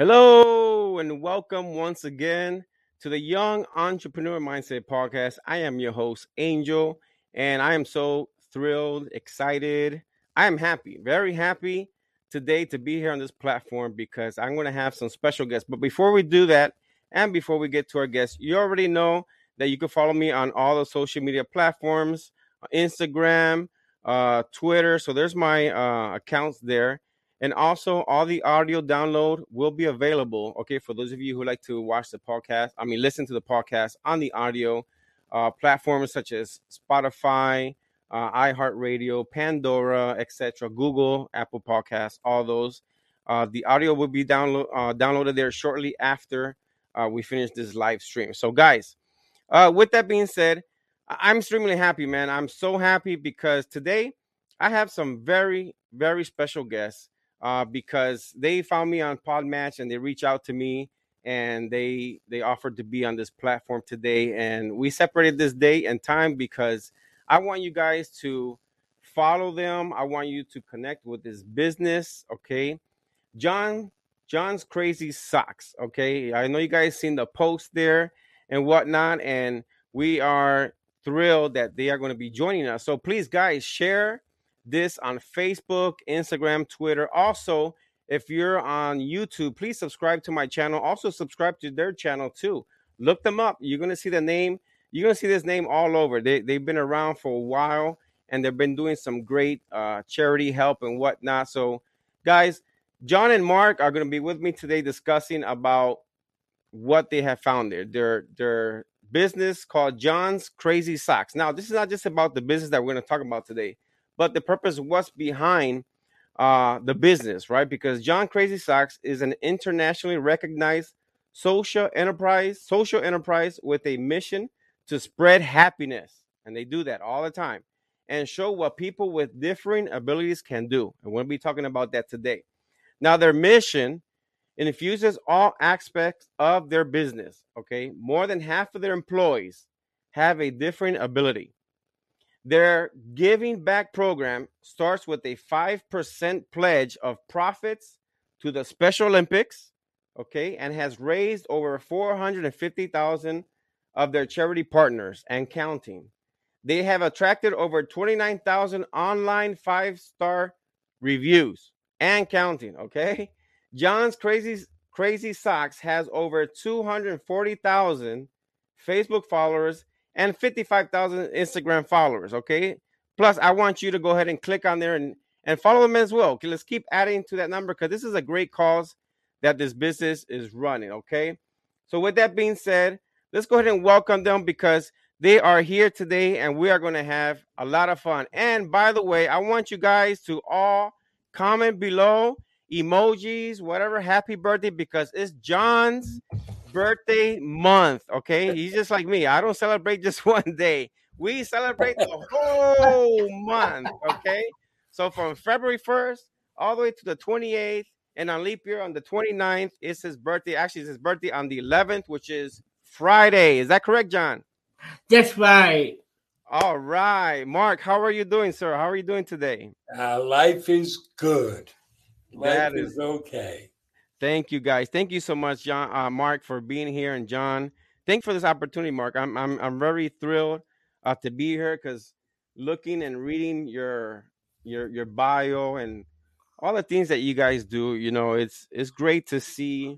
Hello and welcome once again to the Young Entrepreneur Mindset Podcast. I am your host, Angel, and I am so thrilled, excited. I am happy, very happy today to be here on this platform because I'm going to have some special guests. But before we do that, and before we get to our guests, you already know that you can follow me on all the social media platforms Instagram, uh, Twitter. So there's my uh, accounts there and also, all the audio download will be available. Okay, for those of you who like to watch the podcast, I mean, listen to the podcast on the audio uh, platforms such as Spotify, uh, iHeartRadio, Pandora, etc., Google, Apple Podcasts, all those. Uh, the audio will be download uh, downloaded there shortly after uh, we finish this live stream. So, guys, uh, with that being said, I'm extremely happy, man. I'm so happy because today I have some very, very special guests uh, because they found me on Podmatch and they reached out to me and they they offered to be on this platform today and we separated this date and time because I want you guys to follow them. I want you to connect with this business, okay? John John's crazy socks, okay? I know you guys seen the post there and whatnot, and we are thrilled that they are going to be joining us. So please, guys, share this on Facebook, Instagram, Twitter. Also, if you're on YouTube, please subscribe to my channel. Also, subscribe to their channel too. Look them up. You're gonna see the name. You're gonna see this name all over. They they've been around for a while and they've been doing some great uh, charity help and whatnot. So, guys, John and Mark are gonna be with me today discussing about what they have found there. Their their business called John's Crazy Socks. Now, this is not just about the business that we're gonna talk about today but the purpose was behind uh, the business, right? Because John Crazy Socks is an internationally recognized social enterprise, social enterprise with a mission to spread happiness, and they do that all the time, and show what people with differing abilities can do. And we'll be talking about that today. Now, their mission infuses all aspects of their business. Okay, more than half of their employees have a differing ability. Their giving back program starts with a 5% pledge of profits to the Special Olympics, okay, and has raised over 450,000 of their charity partners and counting. They have attracted over 29,000 online five-star reviews and counting, okay? John's Crazy Crazy Socks has over 240,000 Facebook followers and 55,000 Instagram followers. Okay. Plus, I want you to go ahead and click on there and, and follow them as well. Okay. Let's keep adding to that number because this is a great cause that this business is running. Okay. So, with that being said, let's go ahead and welcome them because they are here today and we are going to have a lot of fun. And by the way, I want you guys to all comment below emojis, whatever, happy birthday because it's John's birthday month. Okay, he's just like me. I don't celebrate just one day. We celebrate the whole month. Okay, so from February first all the way to the twenty eighth, and on leap year on the 29th is his birthday. Actually, it's his birthday on the 11th, which is Friday. Is that correct, John? That's right. All right, Mark. How are you doing, sir? How are you doing today? Uh, life is good. Life that is, is okay. Thank you guys. Thank you so much, John, uh, Mark, for being here, and John. Thank you for this opportunity, Mark. I'm I'm I'm very thrilled uh, to be here because looking and reading your your your bio and all the things that you guys do, you know, it's it's great to see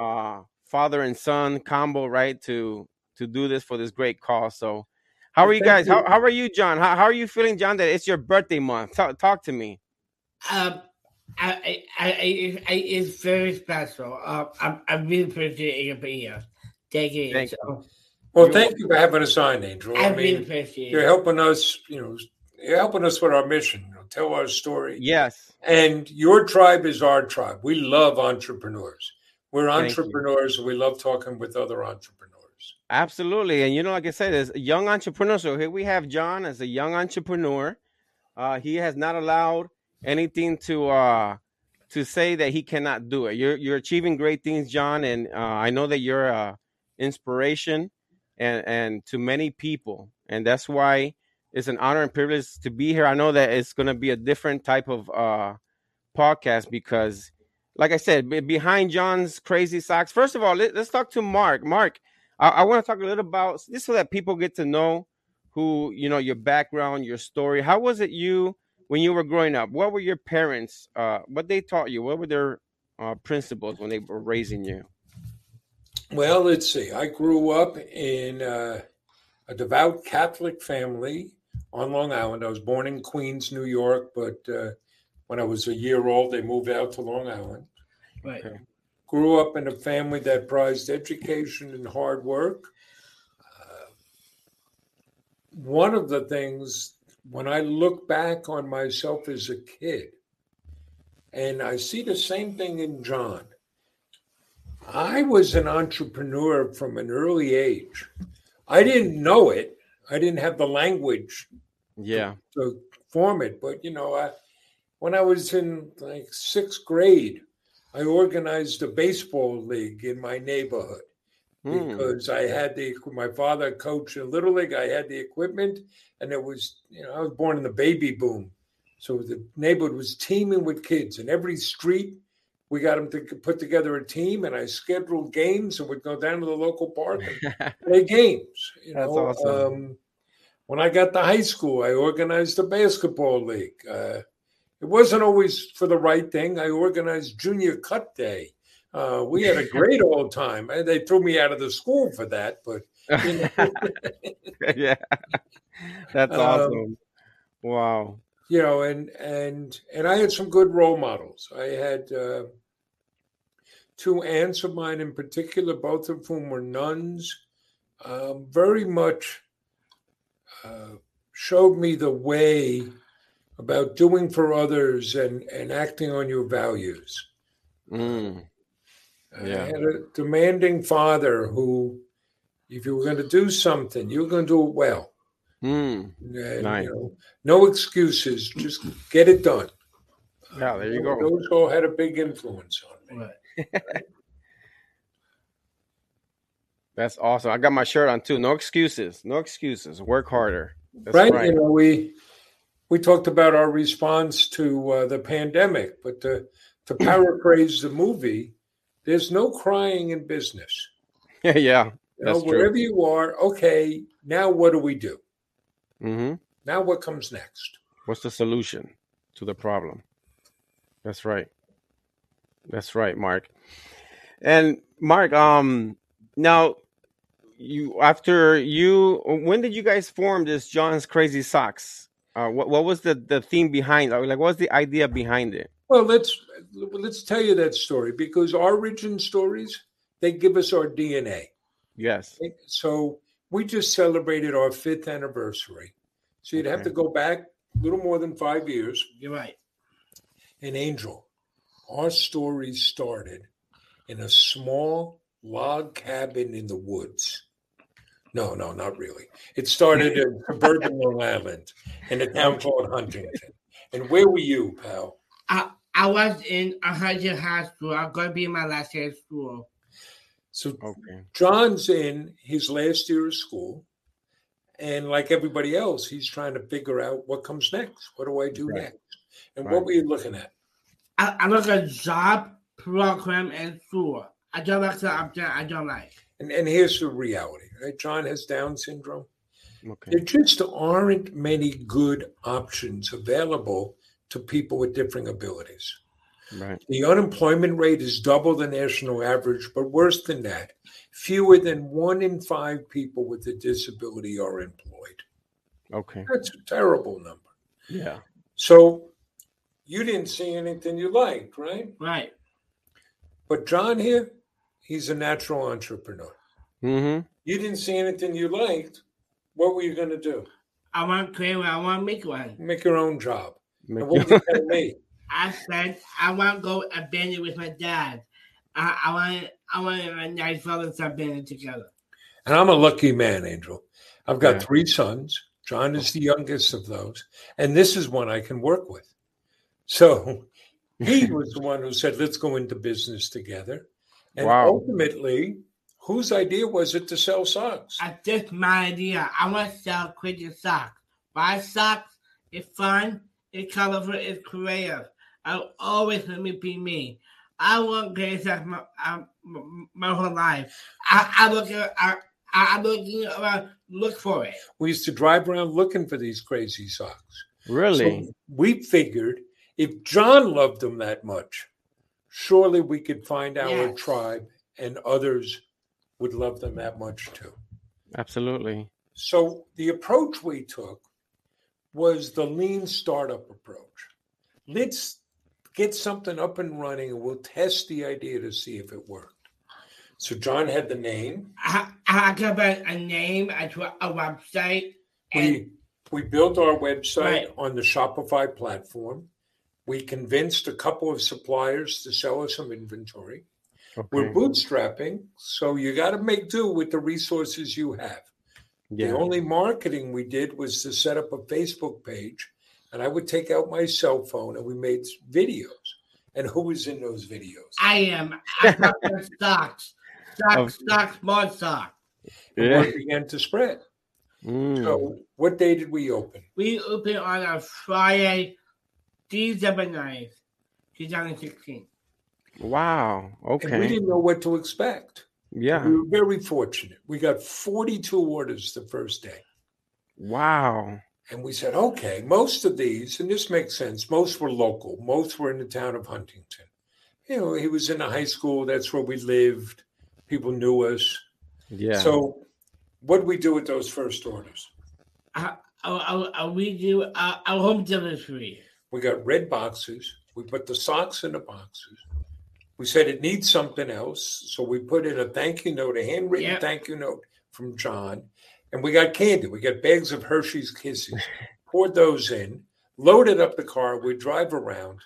uh, father and son combo, right? To to do this for this great cause. So, how are you guys? You. How how are you, John? How how are you feeling, John? That it's your birthday month. Talk talk to me. Um, I, I, I, I, it's very special. Uh, I, I really appreciate you being here. Thank you. Thank you. Well, thank you for having us on, Angel. I, I mean, really appreciate You're helping us, you know, you're helping us with our mission, you know, tell our story. Yes. And your tribe is our tribe. We love entrepreneurs. We're entrepreneurs. We love talking with other entrepreneurs. Absolutely. And, you know, like I said, as a young entrepreneur, so here we have John as a young entrepreneur. Uh, he has not allowed – anything to uh to say that he cannot do it. You're you're achieving great things, John, and uh, I know that you're a inspiration and and to many people, and that's why it's an honor and privilege to be here. I know that it's going to be a different type of uh podcast because like I said, behind John's crazy socks. First of all, let, us talk to Mark. Mark, I, I want to talk a little about just so that people get to know who you know your background, your story. How was it you when you were growing up? What were your parents? Uh, what they taught you? What were their uh, principles when they were raising you? Well, let's see. I grew up in uh, a devout Catholic family on Long Island. I was born in Queens, New York, but uh, when I was a year old, they moved out to Long Island. Right. Grew up in a family that prized education and hard work. Uh, one of the things, when I look back on myself as a kid, and I see the same thing in John. I was an entrepreneur from an early age. I didn't know it. I didn't have the language yeah to, to form it, but you know, I when I was in like sixth grade, I organized a baseball league in my neighborhood mm. because I had the my father coached in little league. I had the equipment, and it was you know I was born in the baby boom, so the neighborhood was teeming with kids, and every street we got them to put together a team, and I scheduled games, and we'd go down to the local park and play games. You That's know? awesome. Um, when I got to high school, I organized a basketball league. Uh, it wasn't always for the right thing. I organized Junior Cut Day. Uh, we had a great old time. They threw me out of the school for that, but you know. yeah, that's um, awesome. Um, wow. You know, and and and I had some good role models. I had uh, two aunts of mine in particular, both of whom were nuns. Um, very much uh, showed me the way about doing for others and, and acting on your values. Mm. Yeah. I had a demanding father who, if you were going to do something, you were going to do it well. Mm. And, nice. you know, no excuses, just get it done. Yeah, there you go. Those all had a big influence on me. Right. That's awesome. I got my shirt on too. No excuses. No excuses. Work harder. That's right. right. You know, we we talked about our response to uh, the pandemic, but to, to paraphrase the movie, there's no crying in business. Yeah, yeah. You know, wherever you are, okay, now what do we do? Mm-hmm. Now what comes next? What's the solution to the problem? That's right. That's right, Mark. And Mark, um, now you after you when did you guys form this John's Crazy Socks? Uh, what what was the the theme behind? Like, what was the idea behind it? Well, let's let's tell you that story because origin stories they give us our DNA. Yes. So we just celebrated our fifth anniversary. So you'd okay. have to go back a little more than five years. You're right. An angel. Our story started in a small log cabin in the woods. No, no, not really. It started in suburban Long Island in a town called Huntington. And where were you, pal? I, I was in a hundred high school. I'm going to be in my last year of school. So okay. John's in his last year of school. And like everybody else, he's trying to figure out what comes next. What do I do right. next? And right. what were you looking at? I, I look at job, program, and school. I don't like the I don't like. And, and here's the reality, right? John has Down syndrome. Okay. There just aren't many good options available to people with differing abilities. Right. The unemployment rate is double the national average, but worse than that, fewer than one in five people with a disability are employed. Okay. That's a terrible number. Yeah. So you didn't see anything you liked, right? Right. But John here, he's a natural entrepreneur. Mm-hmm. You didn't see anything you liked. What were you going to do? I want to create one. I want to make one. Make your own job. Make what you tell me? I said I want to go abandon with my dad. I, I want I want my nice brothers to abandon together. And I'm a lucky man, Angel. I've got yeah. three sons. John is the youngest of those, and this is one I can work with. So he was the one who said, "Let's go into business together." And wow. ultimately, whose idea was it to sell socks? I just my idea. I want to sell Christian socks. Buy socks. It's fun. It's colorful. It's creative. I'll always let me be me. I want Grey Sox my, um, my whole life. I, I look at I, I'm looking around, look for it. We used to drive around looking for these crazy socks. Really? So we figured if John loved them that much, surely we could find our Yes. tribe and others would love them that much too. Absolutely. So the approach we took was the lean startup approach. Let's get something up and running and we'll test the idea to see if it worked. So John had the name. I, I got a, a name, a, a website, and We we built our website Right. on the Shopify platform. We convinced a couple of suppliers to sell us some inventory. We're bootstrapping, so you got to make do with the resources you have. Yeah. The only marketing we did was to set up a Facebook page, and I would take out my cell phone and we made videos. And who was in those videos? I am. I got the stocks, Of- stocks, stocks, more stock. The Yeah. word began to spread. Mm. So, what day did we open? We opened on a Friday, December 9th, 2016. Wow. And we didn't know what to expect. Yeah. We were very fortunate. We got 42 orders the first day. Wow. And we said, okay, most of these, and this makes sense, most were local. Most were in the town of Huntington. You know, he was in a high school. That's where we lived. People knew us. Yeah. So, what did we do with those first orders? Uh, uh, uh, we do uh, our home delivery. We got red boxes. We put the socks in the boxes. We said it needs something else. So, we put in a thank you note, a handwritten Yep. thank you note from John. And we got candy. We got bags of Hershey's Kisses. Poured those in, loaded up the car. We drive around.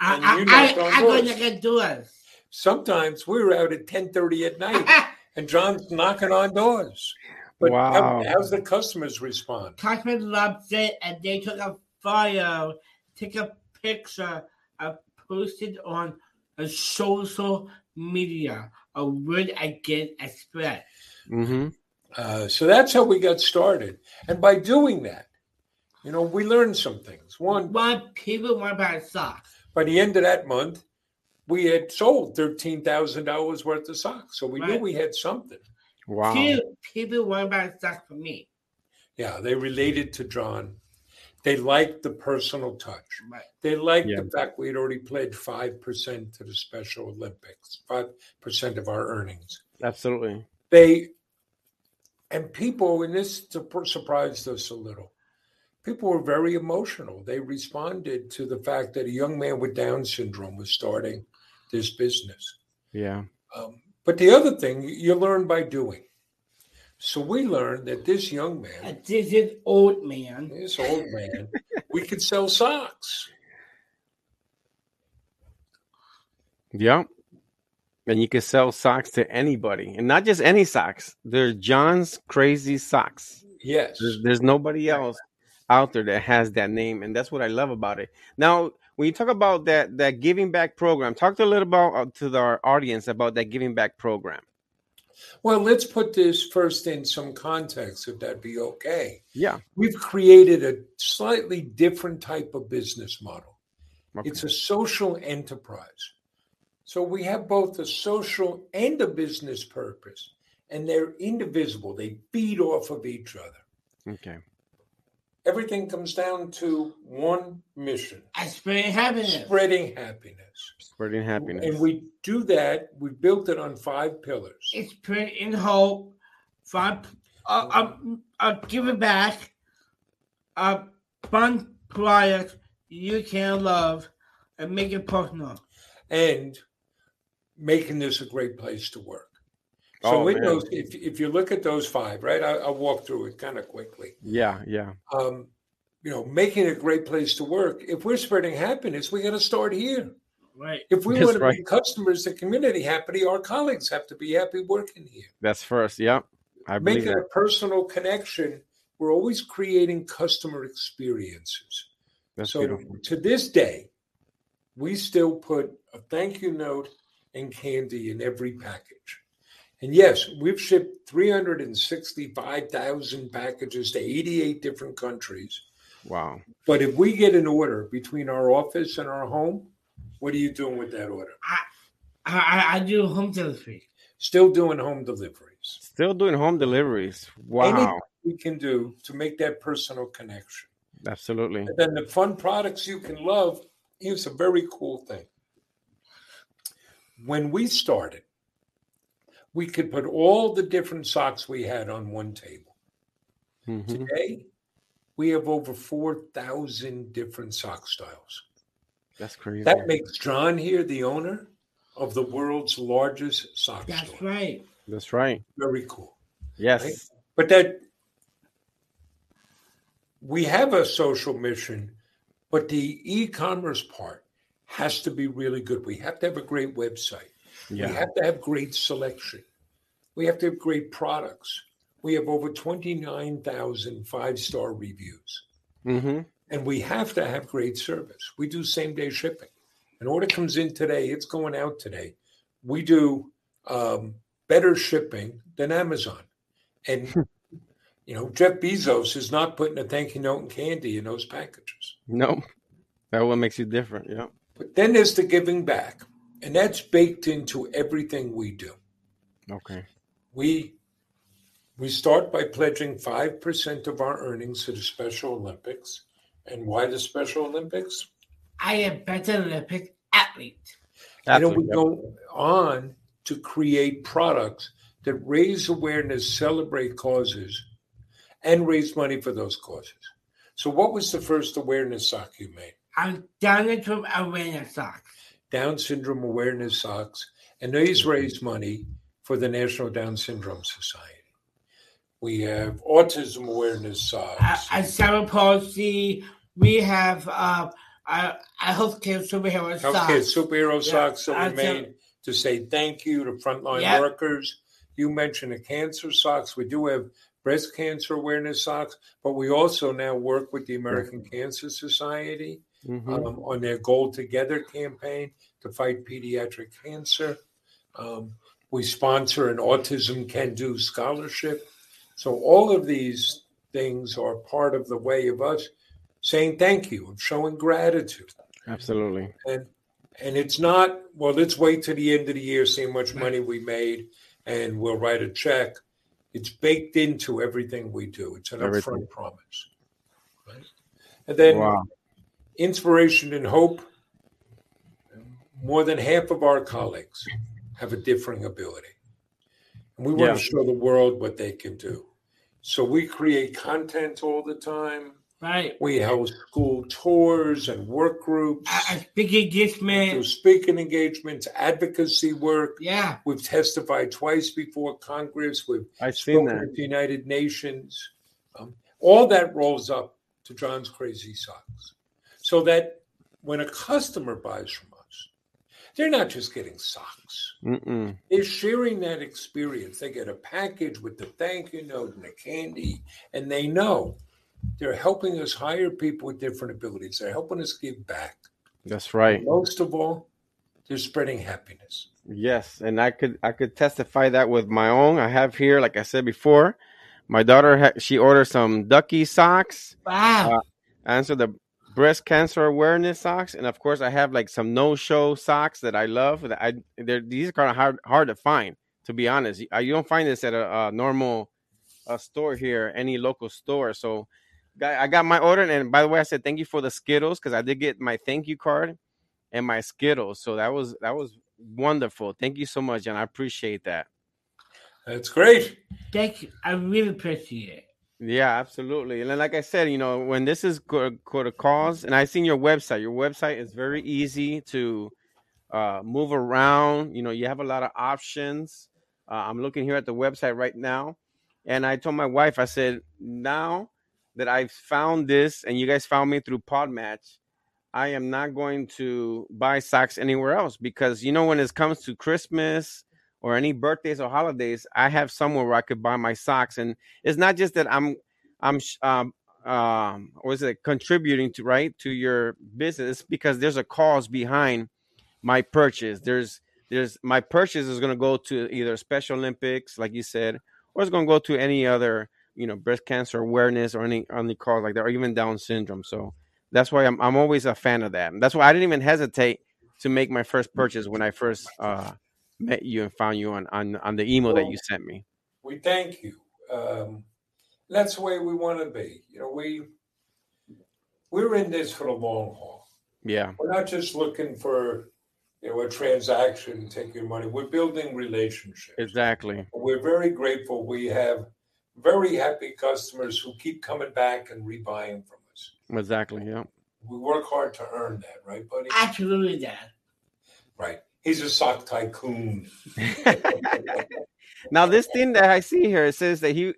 I, And I, you I, knocked on I'm going doors. to get doors. Sometimes we were out at 10:30 at night and John's knocking on doors. But how- Wow. how's the customers respond? Customers loved it, and they took a photo, took a picture, and posted on a social media. A word again express. mm-hmm. Uh, so that's how we got started. And by doing that, you know, we learned some things. One, Why people want to buy socks? by the end of that month, we had sold $13,000 worth of socks. So we knew we had something. Wow. Two, people want to buy socks for me. Yeah, they related to John. They liked the personal touch. Right. They liked Yeah. the fact we had already played 5% to the Special Olympics, 5% of our earnings. Absolutely. They, and people, and this surprised us a little, people were very emotional. They responded to the fact that a young man with Down syndrome was starting this business. Yeah. Um, but the other thing, you learn by doing. So we learned that this young man, And This is old man. this old man, we could sell socks. Yep. And you can sell socks to anybody, and not just any socks. They're John's Crazy Socks. Yes. There's, there's nobody else out there that has that name, and that's what I love about it. Now, when you talk about that that giving back program, talk to a little about uh, to our audience about that giving back program. Well, let's put this first in some context, if that'd be okay. Yeah. We've created a slightly different type of business model. Okay. It's a social enterprise. So we have both a social and a business purpose, and they're indivisible. They feed off of each other. okay. Everything comes down to one mission I spread happiness. spreading happiness. Spreading happiness. And we do that, we built it on five pillars. It's spread in hope. Fun, uh, uh, uh, give it back. A fun product you can love and make it personal. and making this a great place to work. So Oh, in man. those, if, if you look at those five, right, I, I'll walk through it kind of quickly. yeah. Yeah. Um, you know, making it a great place to work. If we're spreading happiness, we got to start here. Right. If we That's want to right. make customers, the community happy, our colleagues have to be happy working here. That's first. Yeah, I believe Making that. a personal connection, we're always creating customer experiences. That's so beautiful. to this day, we still put a thank you note and candy in every package. And yes, we've shipped 365,000 packages to 88 different countries. Wow. But if we get an order between our office and our home, what are you doing with that order? I, I do home delivery. Still doing home deliveries. Still doing home deliveries. Wow. Anything we can do to make that personal connection. Absolutely. And then the fun products you can love. Here's a very cool thing. When we started, we could put all the different socks we had on one table. Mhm. Today, we have over 4,000 different sock styles. That's crazy. That makes John here the owner of the world's largest sock That's store. right. That's right. Very cool. Yes. Right? But that we have a social mission, but the e-commerce part has to be really good. We have to have a great website. We have to have great selection. We have to have great products. We have over 29,000 five-star reviews. hmm And we have to have great service. We do same day shipping. An order comes in today, it's going out today. We do um, better shipping than Amazon. And, you know, Jeff Bezos is not putting a thank you note and candy in those packages. No. That what makes you different. Yeah. But then there's the giving back, and that's baked into everything we do. Okay. We we start by pledging 5% of our earnings to the Special Olympics. And why the Special Olympics? I am better Olympic athlete. And then we Absolutely. go on to create products that raise awareness, celebrate causes, and raise money for those causes. So, what was the first awareness sock you made? I'm down into awareness socks. Down syndrome awareness socks, and these raise money for the National Down Syndrome Society. We have autism awareness socks. a cerebral palsy. We have uh, a, a healthcare superhero Healthcare socks. superhero Yeah, socks that I we made to say thank you to frontline Yeah. workers. You mentioned the cancer socks. We do have breast cancer awareness socks, but we also now work with the American Cancer Society Mhm. um, on their Gold Together campaign to fight pediatric cancer. Um, we sponsor an Autism Can Do scholarship. So all of these things are part of the way of us saying thank you and showing gratitude Absolutely. and and it's not well let's wait to the end of the year see how much money we made and we'll write a check it's baked into everything we do it's an Everything. upfront promise right? and then wow. Inspiration and hope more than half of our colleagues have a differing ability and we want Yeah. to show the world what they can do so we create content all the time Right. we host school tours and work groups A, a speaking do engagement. speaking engagements, advocacy work. Yeah. We've testified twice before Congress. We've I've seen spoken that. at the United Nations. Um, all that rolls up to John's Crazy Socks. So that when a customer buys from us, they're not just getting socks. Mm-mm. They're sharing that experience. They get a package with the thank you note and the candy, and they know they're helping us hire people with different abilities. They're helping us give back. That's right. Most of all, they're spreading happiness. Yes, and I could I could testify that with my own. I have here, like I said before, my daughter ha- she ordered some ducky socks. Wow. Uh, I answered the breast cancer awareness socks, and of course I have like some no show socks that I love. That I they're, these are kind of hard hard to find. To be honest, you, uh, you don't find this at a, a normal uh, store here, any local store. So, I got my order, and by the way, I said thank you for the Skittles because I did get my thank you card and my Skittles. So that was that was wonderful. Thank you so much, and I appreciate that. That's great. Thank you. I really appreciate it. Yeah, absolutely. And like I said, you know, when this is go to cause, and I seen your website. Your website is very easy to uh, move around. You know, you have a lot of options. Uh, I'm looking here at the website right now, and I told my wife, I said, now that I've found this, and you guys found me through Podmatch, I am not going to buy socks anywhere else because you know when it comes to Christmas or any birthdays or holidays, I have somewhere where I could buy my socks, and it's not just that I'm I'm um um or is it contributing to right to your business because there's a cause behind my purchase. There's there's my purchase is going to go to either Special Olympics, like you said, or it's going to go to any other you know breast cancer awareness or any any cause like that, or even Down syndrome. So that's why I'm I'm always a fan of that. And that's why I didn't even hesitate to make my first purchase when I first uh, met you and found you on on, on the email that you sent me. We thank you. Um, that's the way we want to be. You know, we we're in this for the long haul. Yeah, We're not just looking for you know a transaction, take your money. We're building relationships. exactly. We're very grateful. We have very happy customers who keep coming back and rebuying from us. Exactly. Yeah. We work hard to earn that, right, buddy? Absolutely, Dad. Right. He's a sock tycoon. now this thing that I see here it says that he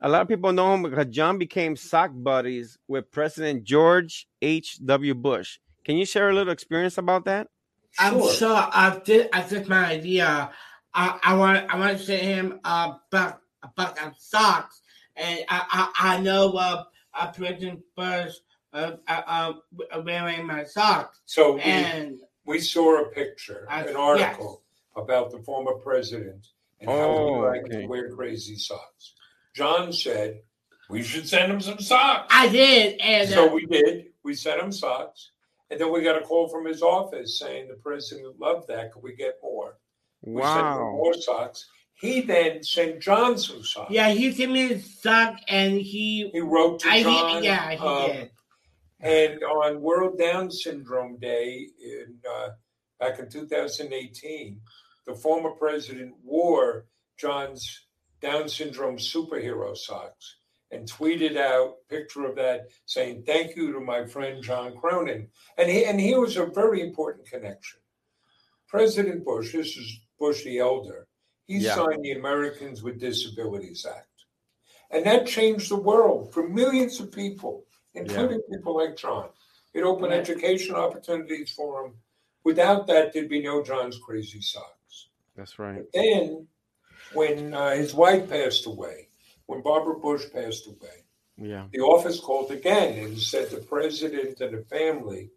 a lot of people know him because John became sock buddies with President George H. W. Bush. Can you share a little experience about that? I'm Sure. sure I did. I took my idea. I, I want. I want to send him a buck, a buck of socks, and I, I, I know uh, uh, President Bush uh, uh, uh, wearing my socks, So and we saw a picture, I- an article about the former president and how Oh, he liked okay. to wear crazy socks. John said, we should send him some socks. I did, and So uh, we did. We sent him socks. And then we got a call from his office saying the president loved that. Could we get more? We sent him Wow. more socks. He then sent John some socks. yeah, he sent me a sock, and he, He wrote to I, John. he yeah, he um, did. And on World Down Syndrome Day in uh, back in 2018, the former president wore John's Down syndrome superhero socks and tweeted out a picture of that saying thank you to my friend John Cronin. And he and here was a very important connection. President Bush, this is Bush the elder, he Yeah. signed the Americans with Disabilities Act. And that changed the world for millions of people, including people like John. It opened Yeah. education opportunities for him. Without that, there'd be no John's Crazy Socks. That's right. But then, when uh, his wife passed away, when Barbara Bush passed away, Yeah. the office called again and said the president and the family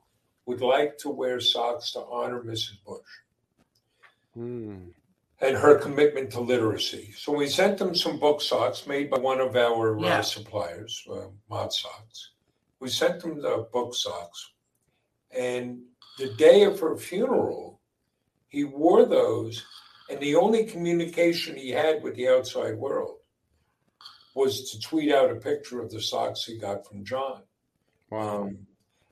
would like to wear socks to honor Mrs. Bush Hmm. and her commitment to literacy. So we sent them some book socks made by one of our Yeah. uh, suppliers, uh, Mod Socks. We sent them the book socks. And the day of her funeral, he wore those. And the only communication he had with the outside world was to tweet out a picture of the socks he got from John. Wow. Um,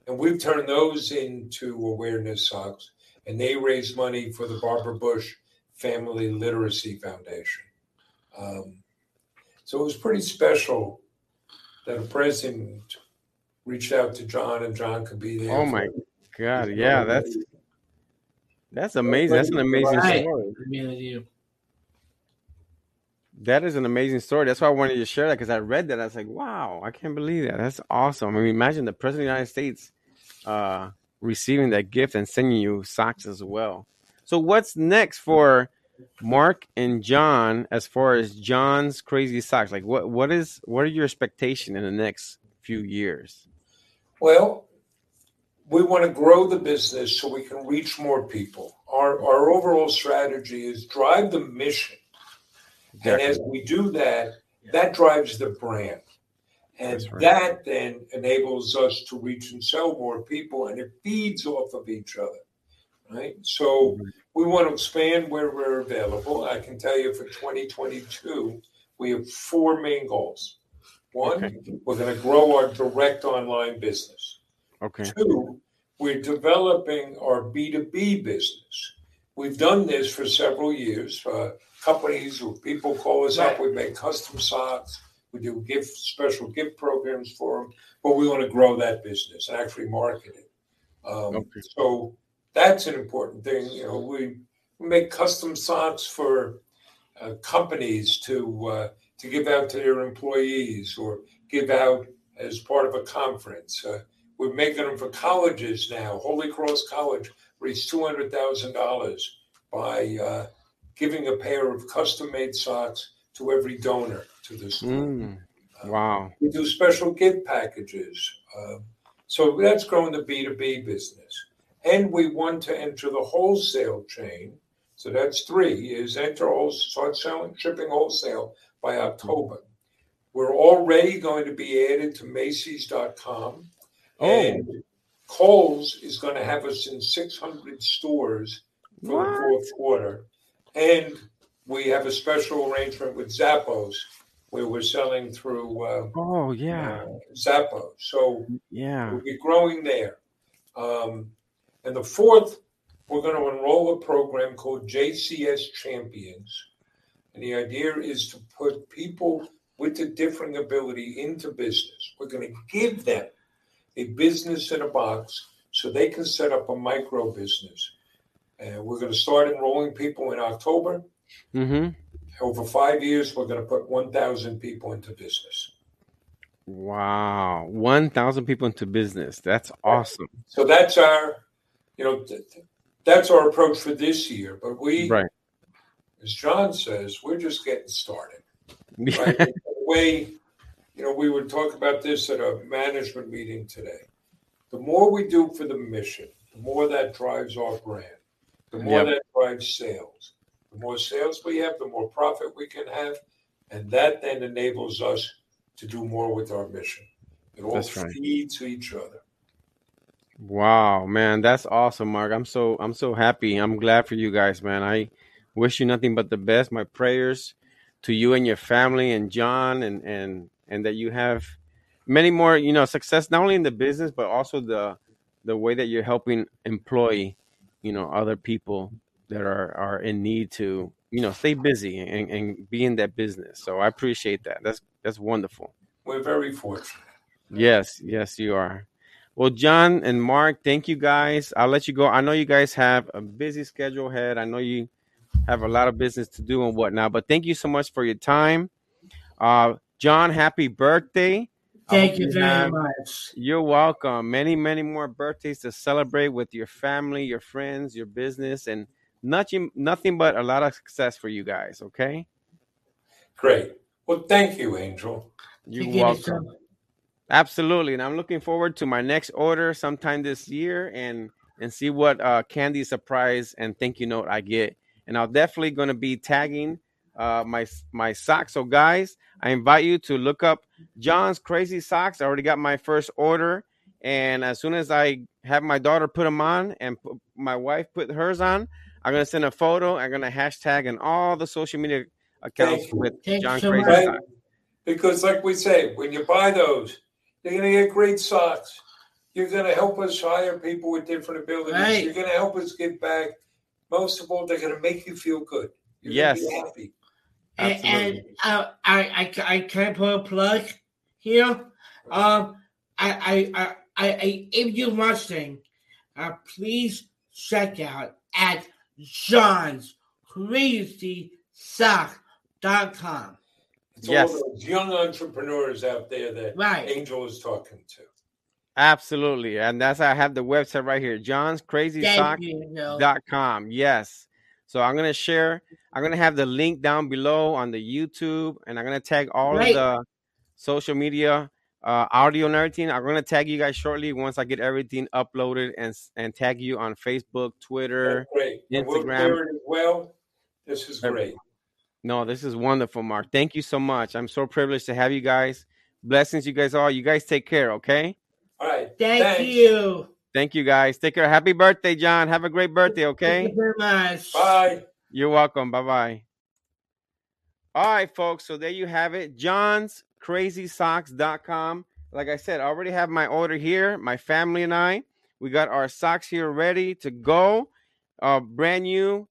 and we've turned those into awareness socks, and they raise money for the Barbara Bush Family Literacy Foundation. Um, so it was pretty special that a president reached out to John, and John could be there. Oh my him. God. Yeah. That's that's amazing. That's an amazing Right. story. I really do. That is an amazing story. That's why I wanted to share that because I read that. I was like, wow, I can't believe that. That's awesome. I mean, imagine the president of the United States uh, receiving that gift and sending you socks as well. So, what's next for Mark and John as far as John's crazy socks? Like, what what is what are your expectation in the next few years? Well, we want to grow the business so we can reach more people. Our, our overall strategy is drive the mission. And as we do that, that drives the brand. And right. that then enables us to reach and sell more people, and it feeds off of each other. Right. So mm-hmm. we want to expand where we're available. I can tell you for 2022, we have four main goals. One, Okay. we're going to grow our direct online business. Okay. Two, we're developing our B2B business. We've done this for several years. Uh, companies or people call us up, we make custom socks, we do gift special gift programs for them, but we want to grow that business and actually market it. Um, Okay. So that's an important thing. You know, we make custom socks for uh, companies to uh, to give out to their employees or give out as part of a conference. Uh, we're making them for colleges now. Holy Cross College raised two hundred thousand dollars by uh, giving a pair of custom-made socks to every donor to the school. Mm. Wow. We do special gift packages. Uh, so that's growing the B2B business. And we want to enter the wholesale chain. So that's three is enter whole, start selling, shipping wholesale by October. We're already going to be added to Macy's.com. Oh. And Kohl's is going to have us in 600 stores for the fourth quarter. And we have a special arrangement with Zappos where we're selling through uh, Oh yeah, uh, Zappos. So yeah. we'll be growing there. Um, and the fourth, we're going to enroll a program called JCS Champions. And the idea is to put people with a differing ability into business. We're going to give them a business in a box so they can set up a micro business. And we're going to start enrolling people in October. Mm-hmm. Over five years, we're going to put 1,000 people into business. Wow, one thousand people into business. That's awesome. So that's our, you know, th- th- that's our approach for this year. But we, Right. As John says, we're just getting started. Right? the way, you know, we would talk about this at a management meeting today. The more we do for the mission, the more that drives our brand, the more Yep. that drives sales. The more sales we have, the more profit we can have, and that then enables us to do more with our mission. It all That's right. feeds each other. Wow, man, that's awesome, Mark. I'm so I'm so happy. I'm glad for you guys, man. I wish you nothing but the best. My prayers to you and your family and John and and and that you have many more, you know, success not only in the business but also the the way that you're helping employ, you know, other people that are are in need to, you know, stay busy and, and be in that business. So I appreciate that. That's that's wonderful. We're very fortunate. Yes, yes, you are. Well, John and Mark, thank you guys. I'll let you go. I know you guys have a busy schedule ahead. I know you have a lot of business to do and whatnot, but thank you so much for your time. Uh, John, happy birthday. Thank you very have- much. You're welcome. Many, many more birthdays to celebrate with your family, your friends, your business, and nothing, nothing but a lot of success for you guys. Okay. Great. Well, thank you, Angel. You're Thank you, welcome. sir. Absolutely, and I'm looking forward to my next order sometime this year, and and see what uh, candy surprise and thank you note I get. And I'll definitely going to be tagging uh, my my socks. So guys, I invite you to look up John's Crazy Socks. I already got my first order, and as soon as I have my daughter put them on and pu- my wife put hers on, I'm gonna send a photo. I'm gonna hashtag in all the social media accounts Thank with Thank John so Crazy much. Socks. Because, like we say, when you buy those, you're going to get great socks. You're going to help us hire people with different abilities. Right. You're going to help us get back. Most of all, they're going to make you feel good. You're Yes. going to be happy. And, and uh, I, I, I can put a plug here. Um, I, I, I, I, if you're watching, uh, please check out at John's Crazy Sock.com. It's Yes. all those young entrepreneurs out there that Right. Angel is talking to. Absolutely. And that's I have the website right here, John's Crazy Sock dot com. Yes. So I'm gonna share. I'm gonna have the link down below on the YouTube, and I'm gonna tag all Right. of the social media, uh, audio and everything. I'm gonna tag you guys shortly once I get everything uploaded and and tag you on Facebook, Twitter. That's great. We'll Instagram. share it as well. This is great. No, this is wonderful, Mark. Thank you so much. I'm so privileged to have you guys. Blessings, you guys all. You guys take care, okay? All right. Thank Thanks. you. Thank you, guys. Take care. Happy birthday, John. Have a great birthday, okay? Thank you very much. Bye. You're welcome. Bye bye. All right, folks. So there you have it. John's crazysocks.com. Like I said, I already have my order here. My family and I, we got our socks here ready to go. Uh, brand new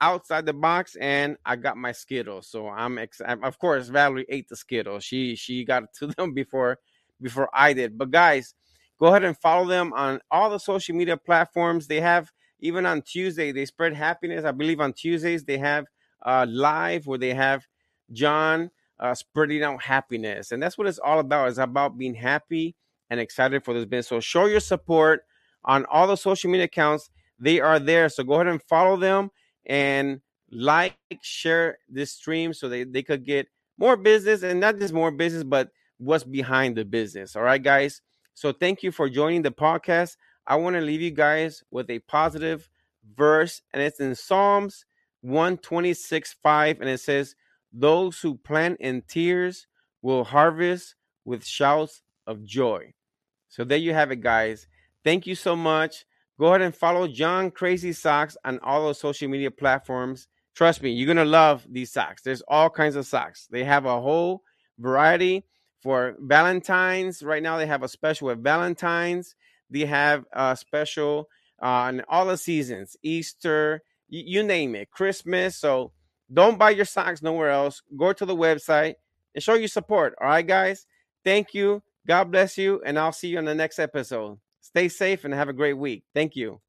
outside the box, and I got my Skittles. So I'm excited. Of course, Valerie ate the Skittles. She she got to them before before I did. But guys, go ahead and follow them on all the social media platforms. They have even on Tuesday, they spread happiness. I believe on Tuesdays they have uh live where they have John uh spreading out happiness. And that's what it's all about. It's about being happy and excited for this business. So show your support on all the social media accounts. They are there. So go ahead and follow them and like, share this stream so they, they could get more business and not just more business, but what's behind the business. All right, guys. So thank you for joining the podcast. I want to leave you guys with a positive verse, and it's in Psalms 126 5, and it says, Those who plant in tears will harvest with shouts of joy. So there you have it, guys. Thank you so much. Go ahead and follow John Crazy Socks on all those social media platforms. Trust me, you're gonna love these socks. There's all kinds of socks. They have a whole variety for Valentine's. Right now, they have a special with Valentine's. They have a special uh, on all the seasons, Easter, you, you name it, Christmas. So don't buy your socks nowhere else. Go to the website and show your support. All right, guys. Thank you. God bless you, and I'll see you on the next episode. Stay safe and have a great week. Thank you.